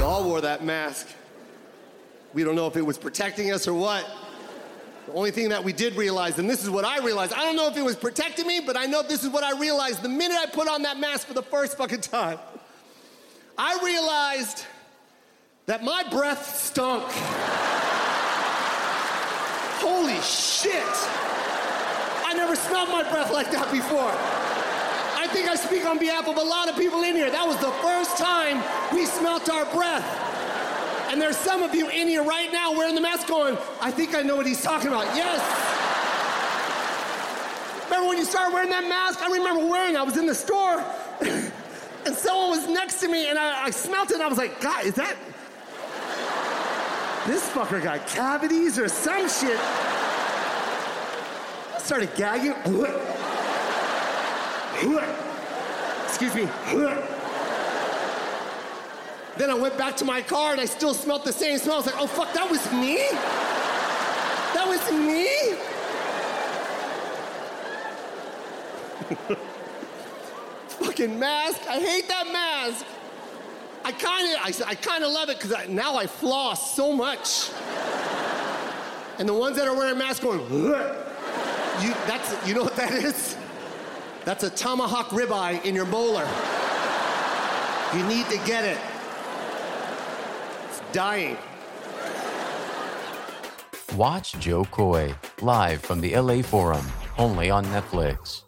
We all wore that mask. We don't know if it was protecting us or what. The only thing that we did realize, and this is what I realized, I don't know if it was protecting me, but I know this is what I realized the minute I put on that mask for the first fucking time. I realized that my breath stunk. Holy shit! I never smelled my breath like that before. I think I speak on behalf of a lot of people in here. That was the first time we smelt our breath. And there's some of you in here right now wearing the mask going, I think I know what he's talking about. Yes. Remember when you started wearing that mask? I remember wearing. I was in the store and someone was next to me and I, I smelt it and I was like, God, is that. This fucker got cavities or some shit. I started gagging. Excuse me. Then I went back to my car and I still smelled the same smell. I was like, oh fuck, that was me? That was me? Fucking mask. I hate that mask. I kind of, I, I kind of love it because now I floss so much. And the ones that are wearing masks going, you, that's, you know what that is? That's a tomahawk ribeye in your molar. You need to get it. It's dying. Watch Jo Koy live from the LA Forum, only on Netflix.